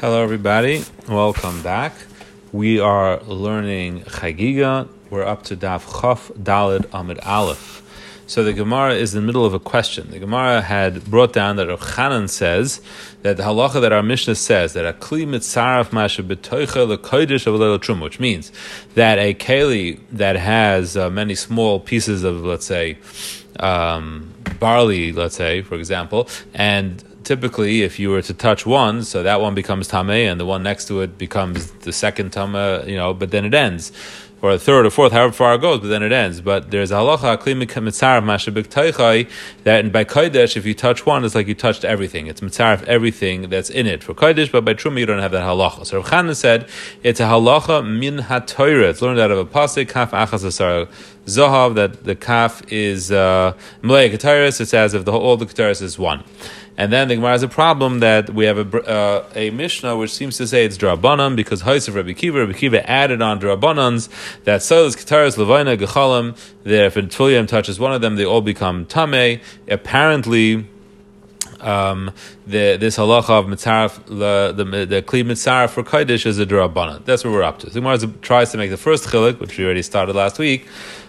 Hello, everybody. Welcome back. We are learning Chagiga. We're up to Daf Chaf Dalid Amid Aleph. So the Gemara is in the middle of a question. The Gemara had brought down that Chanan says that the halacha that our Mishnah says that a kli mitzaraf masha betoicha of a which means that a keli that has uh, many small pieces of, let's say, um, barley, let's say, for example, and typically, if you were to touch one, so that one becomes tame, and the one next to it becomes the second tame, you know, but then it ends. Or a third or fourth, however far it goes, but then it ends. But there's a halacha, that by Kodesh, if you touch one, it's like you touched everything. It's mitzaref everything that's in it for Kodesh, but by Truma, you don't have that halacha. So Rav Chanan said, it's a halacha min ha-toira. It's learned out of a pasuk, kaf achas zohav, that the kaf is uh, Malay It says if the whole, all the Kataris is one. And then the Gemara has a problem that we have a, uh, a Mishnah which seems to say it's Drabanan because Haisef Rabbi Kiva, Rabbi Kiva added on Drabanans that Silas, Kataris, Levina, Gechalim, that if a Tfilim touches one of them, they all become Tame. Apparently, um, the, this halacha of mitzaref, the the, kli mitzaref for kodesh is a drabana. That's what we're up to. The Gemara tries to make the first chilik, which we already started last week,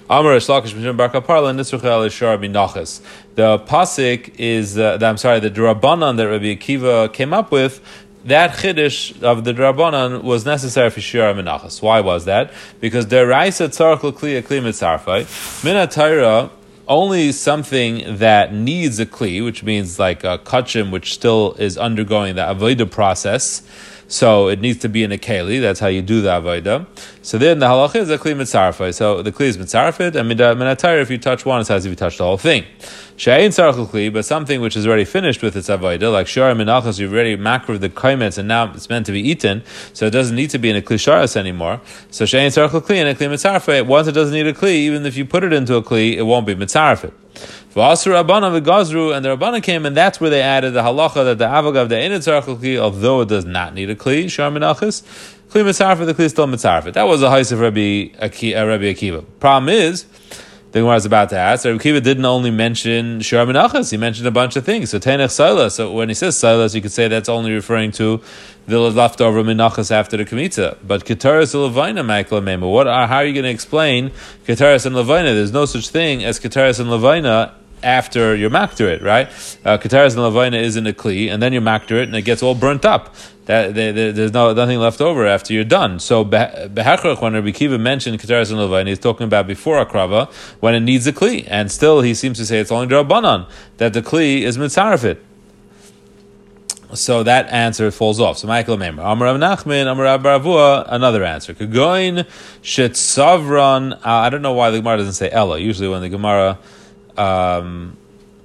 Amar Shlakish Mishim Bar Kaparla Nisruchel Ishar Minachas. The pasuk is uh, the, I'm sorry, the drabanan that Rabbi Akiva came up with. That chiddush of the drabanan was necessary for shir minachas. Why was that? Because the raisa tzarch l'kli akli mitzarfai minatayra only something that needs a kli, which means like a kachim, which still is undergoing the avodah process so it needs to be in a keli. That's how you do the avodah. So then the halacha is a kli mitzarfai. So the kli is mitzarfit, and minatayr, if you touch one, it's as if you touch the whole thing. She'ain kli, but something which is already finished with its avodah, like shara minachas, you've already makriv the kaimets, and now it's meant to be eaten, so it doesn't need to be in a kli sharas anymore. So she'ain kli and a kli mitzarfit. Once it doesn't need a kli, even if you put it into a kli, it won't be mitzarfit. V'asur Rabbana v'gazru, and the Rabbana came, and that's where they added the halacha that the avagav the kli, although it does not need a kli, shar menachis, kli mitzarfet, the kli still mitzarfet. That was the height of Rabbi, uh, Rabbi Akiva. Problem is, the Gemara is about to ask. Rabbi Akiva didn't only mention Shar Menachas, he mentioned a bunch of things. So Tenech Silas, so when he says Silas, you could say that's only referring to the leftover Menachas after the Kmitza. But Ketaris and Levina, Michael what are, how are you going to explain Ketaris and Levina? There's no such thing as Ketaris and Levina after you're makter it, right? Uh, and Levina is in a kli, and then you makter it, and it gets all burnt up. That, they, they, there's no, nothing left over after you're done. So Behechrach, when Rabbi Kiva mentioned Kataras and Levina, he's talking about before Akrava, when it needs a kli. And still, he seems to say it's only Drabanan, that the kli is mitzarefit. So that answer falls off. So Michael Meimer, Amar Rav Nachman, Amar Rav Baravua, another answer. Kagoin Shetzavran. Uh, I don't know why the Gemara doesn't say Ella. Usually when the Gemara um,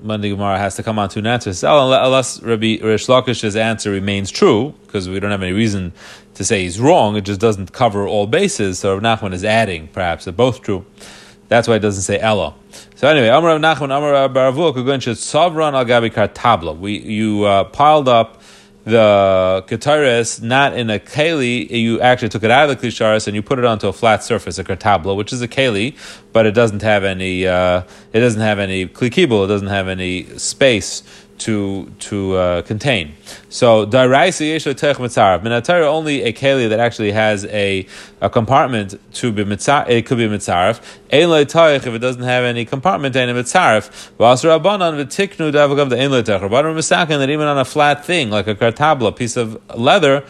the Gemara has to come on to an answer, unless Rabbi Rish Lakish's answer remains true, because we don't have any reason to say he's wrong, it just doesn't cover all bases. So Rav Nachman is adding, perhaps they're both true. That's why it doesn't say Ella. So anyway, Rav Nachman, Rav Baravuk, Savran al Gabi Tabla. We you uh, piled up the kataris not in a keli, you actually took it out of the klisharis and you put it onto a flat surface, a kartabla, which is a keli, but it doesn't have any, uh, it doesn't have any klikibul, it doesn't have any space to to uh, contain. So daraisa yesho tech mitzarav. Minatara only a keli that actually has a, a compartment to be mitzar. It could be mitzarav. Ein if it doesn't have any compartment and mitzarav. V'asur abanan v'tiknu davagav the ein misakin that even on a flat thing like a kartabla piece of leather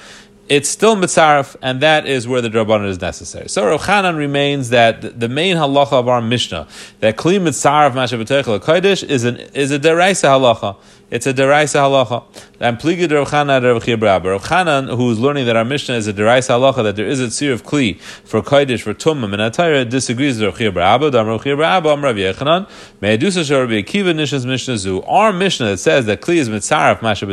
it's still mitzaref, and that is where the drabanan is necessary. So Rav Chanan remains that the main halacha of our Mishnah, that kli mitzaref mashav kodesh is an is a deraisa halacha. It's a deraisa halacha. And pligid Rav Chanan Rav Chibra. Rav Chanan, who is learning that our Mishnah is a deraisa halacha, that there is a tzir of kli for kodesh for tumam and atayra, disagrees with Rav Chibra Abba. Dam Rav Chibra Abba, Am Rav Yechanan. Me'edusa shor Rabbi Akiva Nishas Mishnah Zu. Our Mishnah that says that kli is mitzaref mashav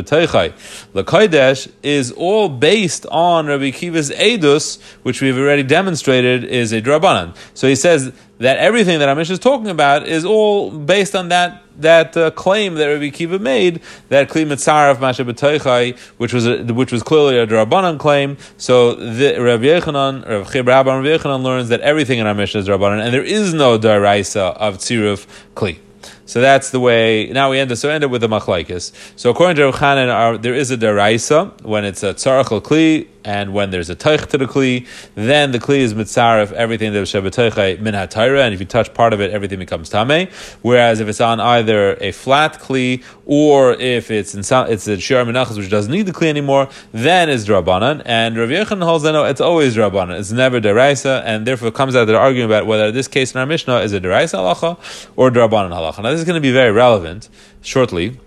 the kodesh is all based on Rabbi Akiva's edus, which we've already demonstrated is a drabanan. So he says that everything that Amish is talking about is all based on that that uh, claim that Rabbi Kiva made that Kli Mitzarav Masha B'toichai, which was a, which was clearly a Drabanan claim. So the Rabbi Yechanan, Rabbi Chib Rabbi Yechanan learns that everything in our Amish is Drabanan, and there is no Daraisa of Tziruf Kli. So that's the way. Now we end up, so end up with the machlaikis. So according to Rav there is a deraisa when it's a tzarachal kli and when there's a teich to the kli, then the kli is mitzaref everything that was shabbateicha min hatayra, and if you touch part of it, everything becomes tame. Whereas if it's on either a flat kli or if it's in it's a shir menachas which doesn't need the kli anymore, then it's drabanan. And Rav Yechon holds that no, it's always drabanan. It's never deraisa, and therefore it comes out that they're arguing about whether this case in our Mishnah is a deraisa halacha or drabanan halacha. Now this is going to be very relevant shortly.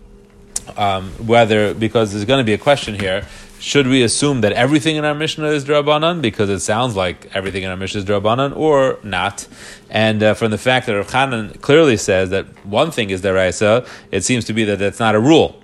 Um, whether because there's going to be a question here should we assume that everything in our Mishnah is Drabanan because it sounds like everything in our Mishnah is Drabanan or not? And uh, from the fact that Rav Chanan clearly says that one thing is Deraisa, it seems to be that that's not a rule.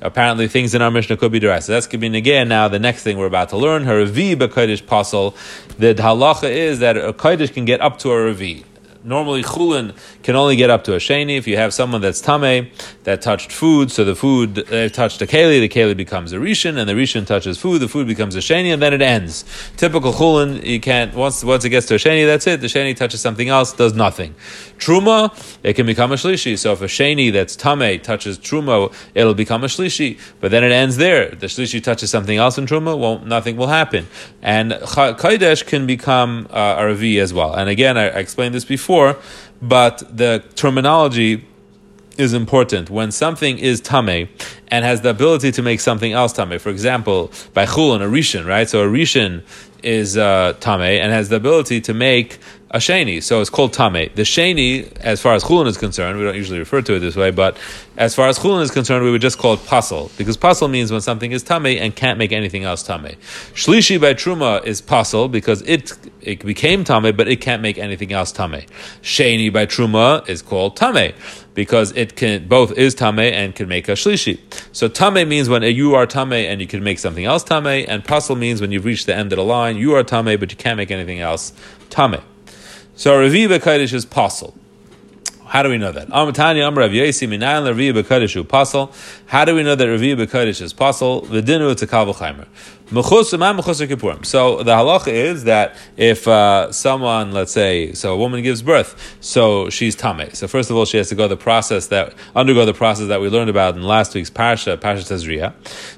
Apparently, things in our Mishnah could be Deraisa. That's could be again. Now, the next thing we're about to learn, her Revi B'Kodesh Pasal, the halacha is that a Kodesh can get up to a Revi normally chulin can only get up to a sheni if you have someone that's tame that touched food. So the food uh, touched a keli, the keli becomes a rishon, and the rishon touches food, the food becomes a sheni, and then it ends. Typical chulin, you can't once once it gets to a sheni, that's it. The sheni touches something else, does nothing. Truma, it can become a shlishi. So if a sheni that's tame touches truma, it'll become a shlishi. But then it ends there. The shlishi touches something else in truma, well, nothing will happen. And kaidesh can become uh, a ravi as well. And again, I, I explained this before before, but the terminology is important. When something is tame and has the ability to make something else tame, for example, by chulon, a rishon, right? So a rishon is uh, tame and has the ability to make a sheni, so it's called tame. The sheni, as far as chulin is concerned, we don't usually refer to it this way, but as far as chulin is concerned, we would just call it pasal because pasal means when something is tame and can't make anything else tame. Shlishi by truma is pasal because it it became tame, but it can't make anything else tame. Sheni by truma is called tame because it can both is tame and can make a shlishi. So tame means when you are tame and you can make something else tame, and pasal means when you've reached the end of the line, you are tame, but you can't make anything else tame. So Ravi B'Kodesh is possible. How do we know that? Amatanya Amr Rav Yosi Minayin Ravi B'Kodesh is. How do we know that Ravi B'Kodesh is possible? V'dinu it's a Kavachaimer. So the halacha is that if uh, someone, let's say, so a woman gives birth, so she's tame. So first of all, she has to go the process that undergo the process that we learned about in last week's parsha, parsha Tazria,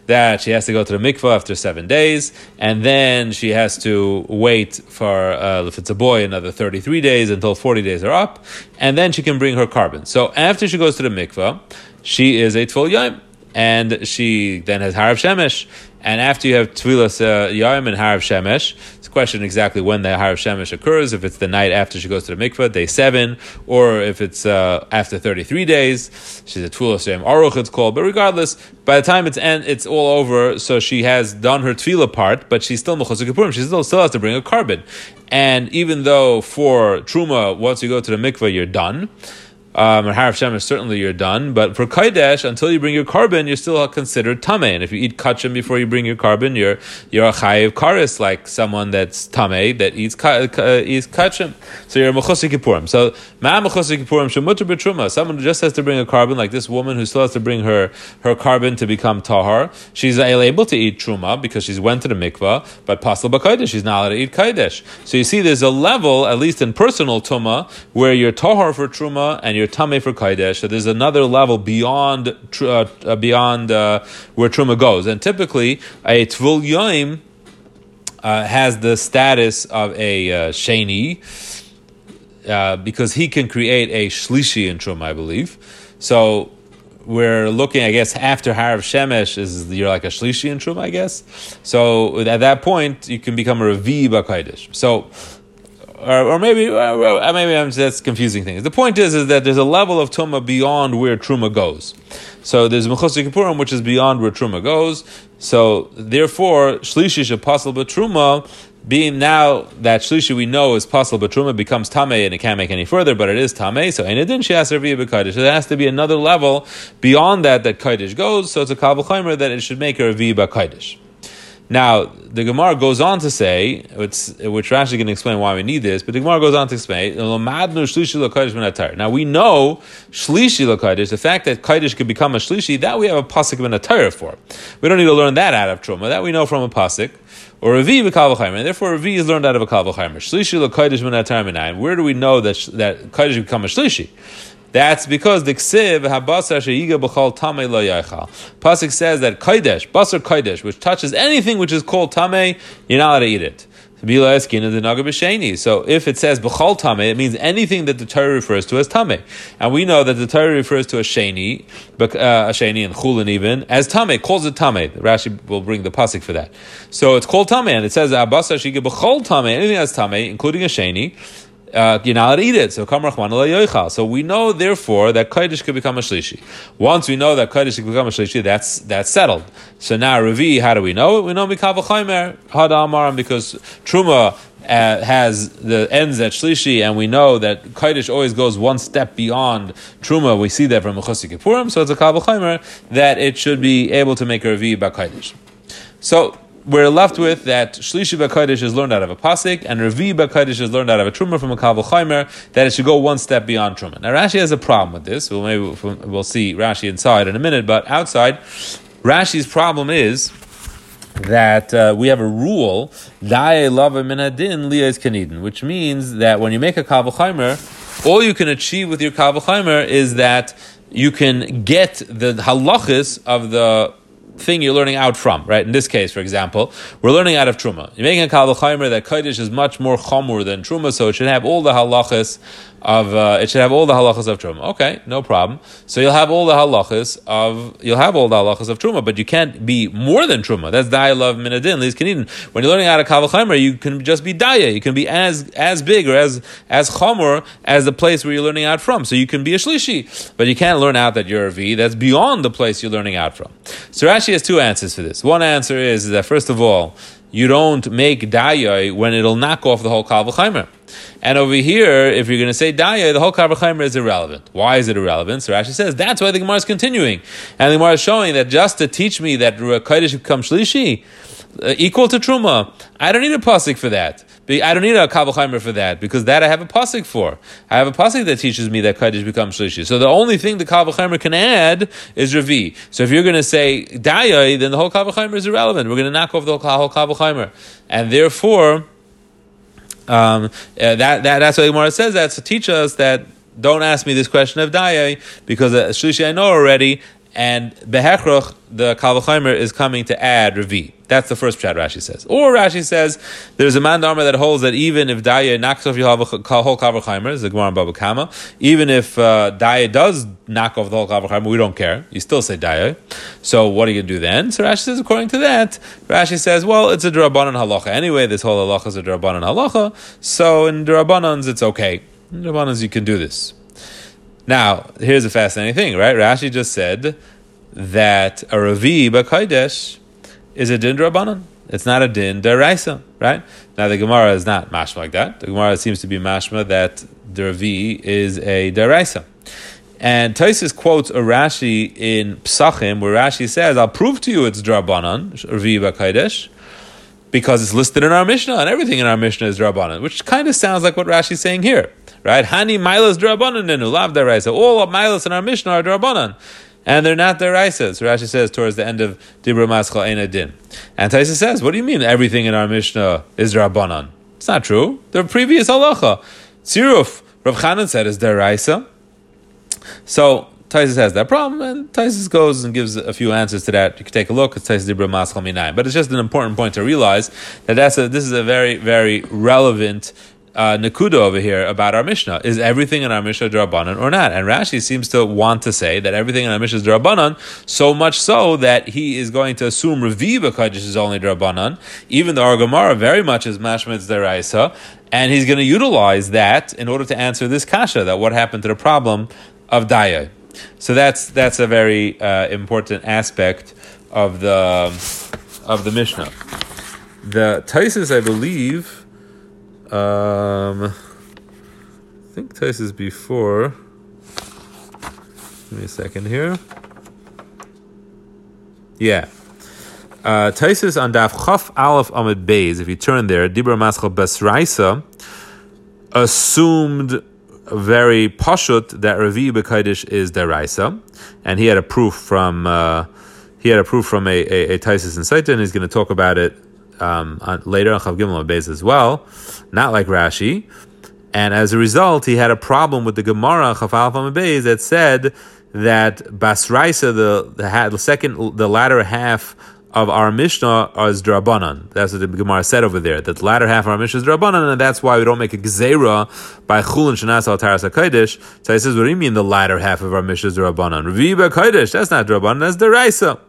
that she has to go to the mikvah after seven days, and then she has to wait for uh, if it's a boy another thirty three days until forty days are up, and then she can bring her korban. So after she goes to the mikvah, she is a tful yom and she then has Harav Shemesh. And after you have Tvilas uh, and Harav Shemesh, it's a question exactly when the Harav Shemesh occurs, if it's the night after she goes to the mikveh, day seven, or if it's uh, after 33 days, she's a Tvilas Yom Aruch, it's called. But regardless, by the time it's end, it's all over, so she has done her Tvilah part, but she's still Kippurim, she still, still has to bring a korban. And even though for Truma, once you go to the mikveh, you're done, um, and Harav Shemesh, certainly you're done. But for Kaidesh, until you bring your korban, you're still considered Tameh. And if you eat Kachim before you bring your korban, you're, you're a Chayiv Karis, like someone that's Tameh that eats, uh, eats Kachim. So you're a Mechosik Kippurim. So, Ma Mechosik Kippurim, Shemutter B'Truma. Someone who just has to bring a korban, like this woman who still has to bring her, her korban to become Tahar. She's able to eat Truma because she's went to the mikvah, but Pasal B'Kaidesh, she's not allowed to eat Kaidesh. So you see, there's a level, at least in personal Tuma, where you're Tahar for Truma and you're you're for kaidesh. So there's another level beyond uh, uh, beyond uh, where truma goes, and typically a tvul yoim uh, has the status of a uh, sheni uh, because he can create a shlishi in truma, I believe. So we're looking, I guess, after Harav Shemesh is you're like a shlishi in truma, I guess. So at that point, you can become a revi b'kaidish. So or, or maybe uh, maybe I'm that's confusing things. The point is is that there's a level of tuma beyond where truma goes. So there's mechusik kippurim, which is beyond where truma goes. So therefore, shlishi apostle truma. Being now that shlishi we know is possible, but truma becomes tame and it can't make any further, but it is tame. So in adin she has to be a So there has to be another level beyond that that kaidish goes. So it's a kabel that it should make her a viva kaidish. Now, the Gemara goes on to say, which, which Rashi can explain why we need this, but the Gemara goes on to explain, now we know Shlishi Lakadish, the fact that Kaidish could become a Shlishi, that we have a Pasik in a Torah for. We don't need to learn that out of Truma, that we know from a Pasik. Or Ravi b'Kalvachaymer, and therefore Ravi is learned out of a Kalvachaymer. Shlishi Lakadish Minatar Minayim. Where do we know that, that Kaidish become a Shlishi? That's because the ksiv habasar sheyiga b'chol tamei lo. Pasuk says that kodesh, basar kodesh, which touches anything which is called tamei, you're not allowed to eat it. So if it says b'chol tame, it means anything that the Torah refers to as tame, and we know that the Torah refers to a sheni, uh, a sheni and chulin even as tame, calls it tame. Rashi will bring the pasuk for that. So it's called tame, and it says abasa shiga b'chol tame, anything that's tame, including a sheni uh, you're not allowed to eat it. So So we know therefore that kodesh could become a shlishi. Once we know that kodesh could become a shlishi, that's that's settled. So now Ravi, how do we know it? We know mikava chaymer hada amaram because truma uh, has the ends at shlishi, and we know that kodesh always goes one step beyond truma. We see that from Mechusi Kippurim, so it's a kaval that it should be able to make a revi about kodesh. So we're left with that Shlishi B'Kodesh is learned out of a pasik, and Revi B'Kodesh is learned out of a Truma from a Kaval Chaimer, that it should go one step beyond Truma. Now Rashi has a problem with this. We'll maybe we'll see Rashi inside in a minute, but outside, Rashi's problem is that uh, we have a rule, which means that when you make a Kaval Chaimer, all you can achieve with your Kaval Chaimer is that you can get the halachis of the thing you're learning out from, right? In this case, for example, we're learning out of Truma. You're making a Kal that Kodesh is much more chomur than Truma, so it should have all the halachas of uh, it should have all the halachas of truma. Okay, no problem. So you'll have all the halachas of you'll have all the halachas of truma, but you can't be more than truma. That's daya love minadin lis kanidin. When you're learning out of kavachaymer, you can just be daya. You can be as as big or as as chomer as the place where you're learning out from. So you can be a shlishi, but you can't learn out that you're a v. That's beyond the place you're learning out from. So Rashi has two answers for this. One answer is, is that first of all you don't make daya when it'll knock off the whole kavachaymer. And over here, if you're going to say daya, the whole kavachaymer is irrelevant. Why is it irrelevant? So Rashi says that's why the Gemara is continuing, and the Gemara is showing that just to teach me that kodesh becomes shlishi uh, equal to truma, I don't need a pasuk for that. I don't need a Kabbalah for that because that I have a pasuk for. I have a pasuk that teaches me that Kaddish becomes Shlishi. So the only thing the Kabbalah can add is Ravi. So if you're going to say Daya, then the whole Kabbalah is irrelevant. We're going to knock off the whole Kabbalah. And therefore, um, uh, that, that, that's what Gemara says that to teach us that don't ask me this question of Daya because uh, Shlishi I know already, and Behechroch, the Kalvachaimer, is coming to add Ravi. That's the first chat Rashi says. Or Rashi says there's a man dharma that holds that even if Daya knocks off your whole Kalvachaimer, is the Gemara Baba Kama, even if uh, Daya does knock off the whole Kalvachaimer, we don't care. You still say Daya. So what are you going to do then? So Rashi says, according to that, Rashi says, well, it's a Durabanan halacha. Anyway, this whole halacha is a Durabanan halacha. So in Durabanans, it's okay. In Durabanans, you can do this. Now, here's a fascinating thing, right? Rashi just said that a Ravi Bakaidesh is a din drabanan. It's not a din deraisa, right? Now the Gemara is not mashma like that. The Gemara seems to be mashma that the is a deraisa. And Taisus quotes a Rashi in Psachim where Rashi says, I'll prove to you it's drabanan, Ravi Bakaidesh, because it's listed in our Mishnah, and everything in our Mishnah is drabanan, which kind of sounds like what Rashi's saying here right? Hani milas drabanan nenu lav deraisa. All of milas in our Mishnah are drabanan. And they're not deraisas. Rashi says towards the end of Dibra Maschal Ein Din. And Taisa says, what do you mean everything in our Mishnah is drabanan? It's not true. The previous halacha. Tziruf, Rav Chanan said is deraisa. So Taisus has that problem, and Taisus goes and gives a few answers to that. You can take a look. It's Taisus Dibra Maschal Minayim. But it's just an important point to realize that that's a, this is a very, very relevant uh, Nakuda over here about our Mishnah. Is everything in our Mishnah Drabanan or not? And Rashi seems to want to say that everything in our Mishnah is Drabanan, so much so that he is going to assume Reviva Kaddish is only Drabanan, even though our Gemara very much is Mashmitz Deraisa, and he's going to utilize that in order to answer this kasha, that what happened to the problem of Daya. So that's that's a very uh, important aspect of the of the Mishnah. The Taisus, I believe, um, I think Taisus before. Give me a second here. Yeah. Uh, Taisus on Daf Chaf Aleph Amid Beis, if you turn there, Dibra Maschal Besraisa assumed very pashut that Ravi Bekaidish is deraisa, and he had a proof from uh, he had a proof from a, a, a Taisus in Saita, and he's going to talk about it um, on, later on Chav Gimel Beis as well, not like Rashi. And as a result, he had a problem with the Gemara Chafal Beis that said that Basraisa, the, the the second, the latter half of our Mishnah is Drabanan. That's what the Gemara said over there. That the latter half of our Mishnah is Drabanan, and that's why we don't make a Gzeira by Chulin Shanas al Taras HaKadosh. So he says, what do you mean the latter half of our Mishnah is Drabanan? Revi Kodesh, that's not Drabanan, that's Deraisa.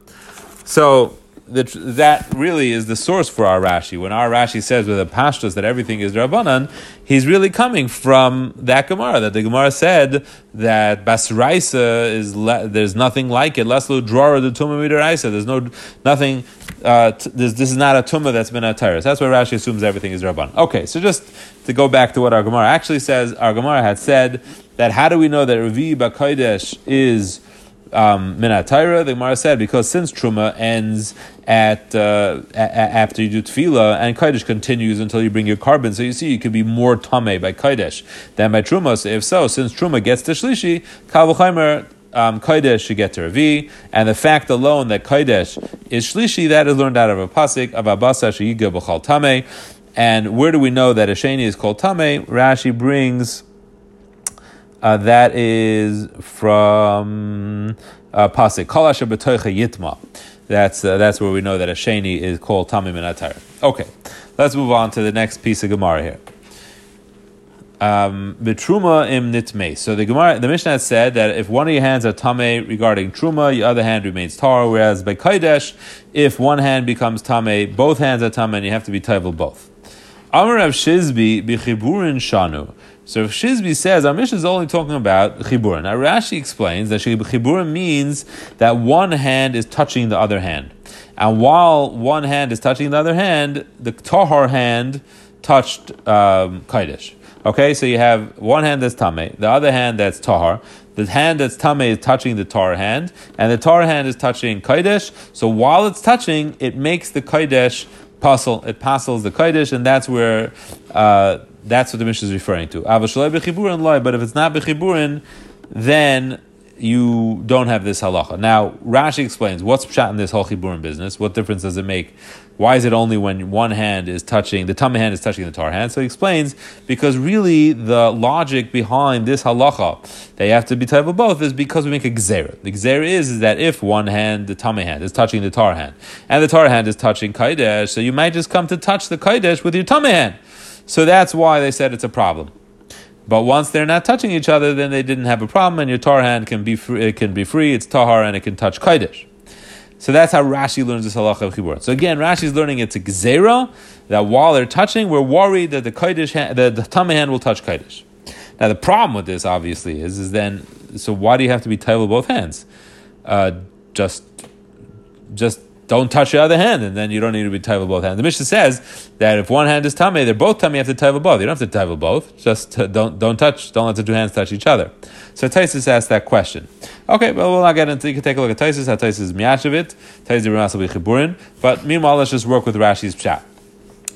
So the, that really is the source for our Rashi. When our Rashi says with the pashtos that everything is Rabbanan, he's really coming from that Gemara. That the Gemara said that Basraisa is le, there's nothing like it. Leslo drawer the tumah midaraisa. There's no nothing. Uh, t- this, this is not a tumah that's been a terrace. That's why Rashi assumes everything is Rabban. Okay, so just to go back to what our Gemara actually says, our Gemara had said that how do we know that Ravi Bakodesh is um, the Gemara said, because since Truma ends at uh, a- after you do Tefillah, and Kaidesh continues until you bring your korban, so you see you could be more Tame by Kaidesh than by Truma. So if so, since Truma gets to Shlishi, Kavachaimer um, Kodesh should get to Ravi, and the fact alone that Kodesh is Shlishi, that is learned out of a pasuk of Abasa Sheyiga B'chal Tame. And where do we know that a Sheni is called Tame? Rashi brings uh, that is from uh, Pasik. Kol asher yitma. That's uh, that's where we know that a sheni is called tamim and Okay, let's move on to the next piece of Gemara here. Um, Betruma im nitme. So the Gemara, the Mishnah said that if one of your hands are tame regarding truma, your other hand remains tar. Whereas by kaidesh, if one hand becomes tame, both hands are tame, and you have to be taivel both. Amar Shizbi b'chiburin shanu. So if Shizbi says our Mishnah is only talking about chiburin. Now Rashi explains that chiburin means that one hand is touching the other hand, and while one hand is touching the other hand, the tahar hand touched um, kaidish. Okay, so you have one hand that's tame, the other hand that's tahar. The hand that's tame is touching the tar hand, and the tar hand is touching kaidesh. So while it's touching, it makes the kaidesh puzzle. It passes the kaidesh, and that's where uh, that's what the Mishnah is referring to. But if it's not bechiburin, then you don't have this halacha. Now, Rashi explains what's pshat in this whole business. What difference does it make? Why is it only when one hand is touching, the tummy hand is touching the tar hand? So he explains because really the logic behind this halacha you have to be type of both is because we make a gzera. The gzera is, is that if one hand, the tummy hand, is touching the tar hand, and the tar hand is touching kaidesh, so you might just come to touch the kaidesh with your tummy hand. So that's why they said it's a problem. But once they're not touching each other, then they didn't have a problem, and your tar hand can be free, it can be free. It's tahar and it can touch kaidish. So that's how Rashi learns this halacha of chibur. So again, Rashi is learning it's a gzera that while they're touching, we're worried that the kaidish, the, the tummy hand will touch kaidish. Now the problem with this obviously is is then so why do you have to be tied with both hands? Uh, just just don't touch the other hand, and then you don't need to be taiva both hands. The Mishnah says that if one hand is tummy, they're both tummy. You have to taiva both. You don't have to taiva both. Just uh, don't don't touch. Don't let the two hands touch each other. So Taisus asked that question. Okay, well we'll not get into. You can take a look at Taisus. How Taisus is miyashavit. Taisus. But meanwhile, let's just work with Rashi's pshat.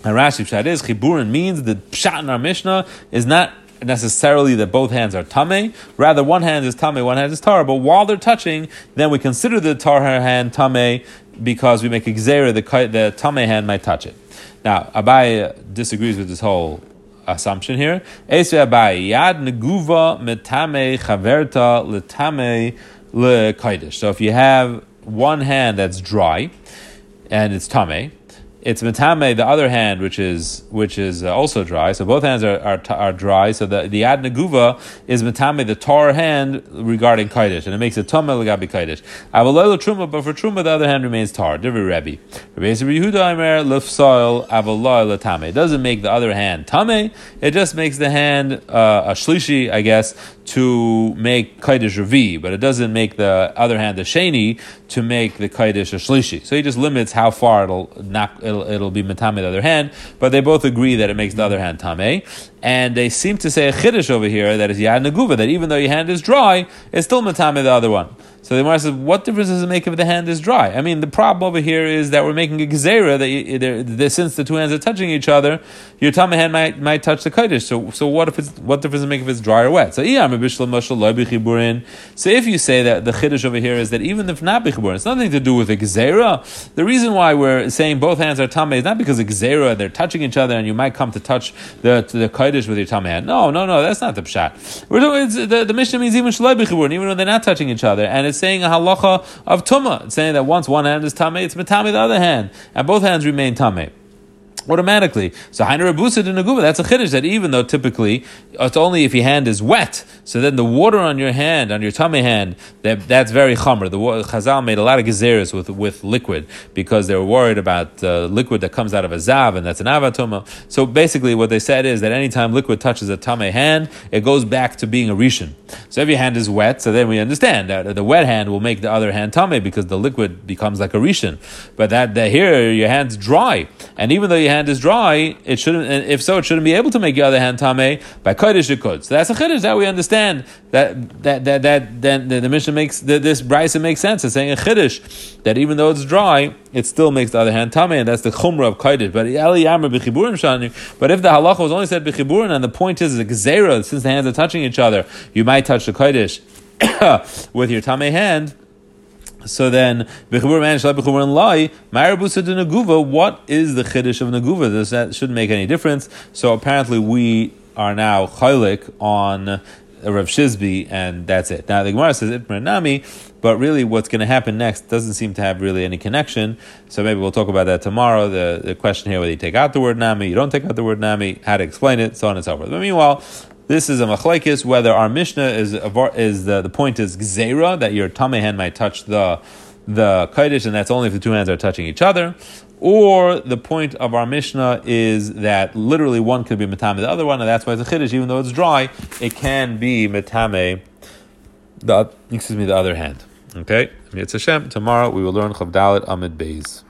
And Rashi's pshat is chiburin means the pshat in our Mishnah is not necessarily that both hands are tame. Rather, one hand is tame, one hand is tar. But while they're touching, then we consider the tar hand tame because we make a gzera, the, the tame hand might touch it. Now, Abai disagrees with this whole assumption here. Yad neguva metame chaverta letame le So if you have one hand that's dry and it's tame, it's metame the other hand, which is which is uh, also dry. So both hands are are, are dry. So the the ad neguva is metame the tar hand regarding kaidish, and it makes it tameh legabi kaidish. Avalelo truma, but for truma the other hand remains tar. Divi Rebbe. Rebbe Yehuda Imer lefsoil avaloi letame. It doesn't make the other hand tame. It just makes the hand uh, a shlishi, I guess, to make kaidish revi, but it doesn't make the other hand the sheni to make the kaidish a shlishi. So he just limits how far it'll knock it'll, it'll be metame the other hand, but they both agree that it makes the other hand tame. And they seem to say a chiddush over here that is yad neguva, that even though your hand is dry, it's still metame the other one. So the Gemara says, what difference does it make if the hand is dry? I mean, the problem over here is that we're making a gzera that, you, since the two hands are touching each other, your tummy hand might, might touch the kodesh. So, so what if it's what difference does it make if it's dry or wet? So, so if you say that the chiddush over here is that even if not bichiburin, it's nothing to do with a gzera. The reason why we're saying both hands are tummy is not because of gzera, they're touching each other, and you might come to touch the the kodesh with your tummy hand. No, no, no, that's not the pshat. We're doing, the, the means even shalai bichiburin, even though they're not touching each other, and it's saying a halacha of tuma. It's saying that once one hand is tame, it's matame the other hand, and both hands remain tame automatically. So Hainer Abusa de Naguba, that's a chiddush that even though typically it's only if your hand is wet, so then the water on your hand, on your tummy hand, that, that's very chomer. The Chazal made a lot of gezeres with, with liquid because they were worried about uh, liquid that comes out of a zav, and that's an avatoma. So basically what they said is that anytime liquid touches a tummy hand, it goes back to being a rishon. So if your hand is wet, so then we understand that the wet hand will make the other hand tummy because the liquid becomes like a rishon. But that, that here, your hand's dry. And even though your hand is dry, it shouldn't. If so, it shouldn't be able to make your other hand tame. By kodesh it could. So that's a chiddush that we understand. That that that that then the, the mission makes the, this brisa makes sense. It's saying a chiddush that even though it's dry, it still makes the other hand tame, and that's the chumrah of kodesh. But. But if the halacha was only said b'chiburim, and the point is a gzera, since the hands are touching each other, you might touch the kodesh with your tame hand so then, what is the chiddush of naguva? This that shouldn't make any difference. So apparently, we are now chaylik on Rav Shizbi, and that's it. Now the Gemara says itmer nami, but really, what's going to happen next doesn't seem to have really any connection. So maybe we'll talk about that tomorrow. The, the question here whether you take out the word nami, you don't take out the word nami, how to explain it, so on and so forth. But meanwhile, this is a machlekes whether our mishnah is is the, the point is gzeira that your tummy hand might touch the the kodesh, and that's only if the two hands are touching each other. Or the point of our mishnah is that literally one could be metame the other one, and that's why it's a chiddush. Even though it's dry, it can be metame the excuse me the other hand. Okay, it's Hashem. Tomorrow we will learn Chavdalit Amid Beis.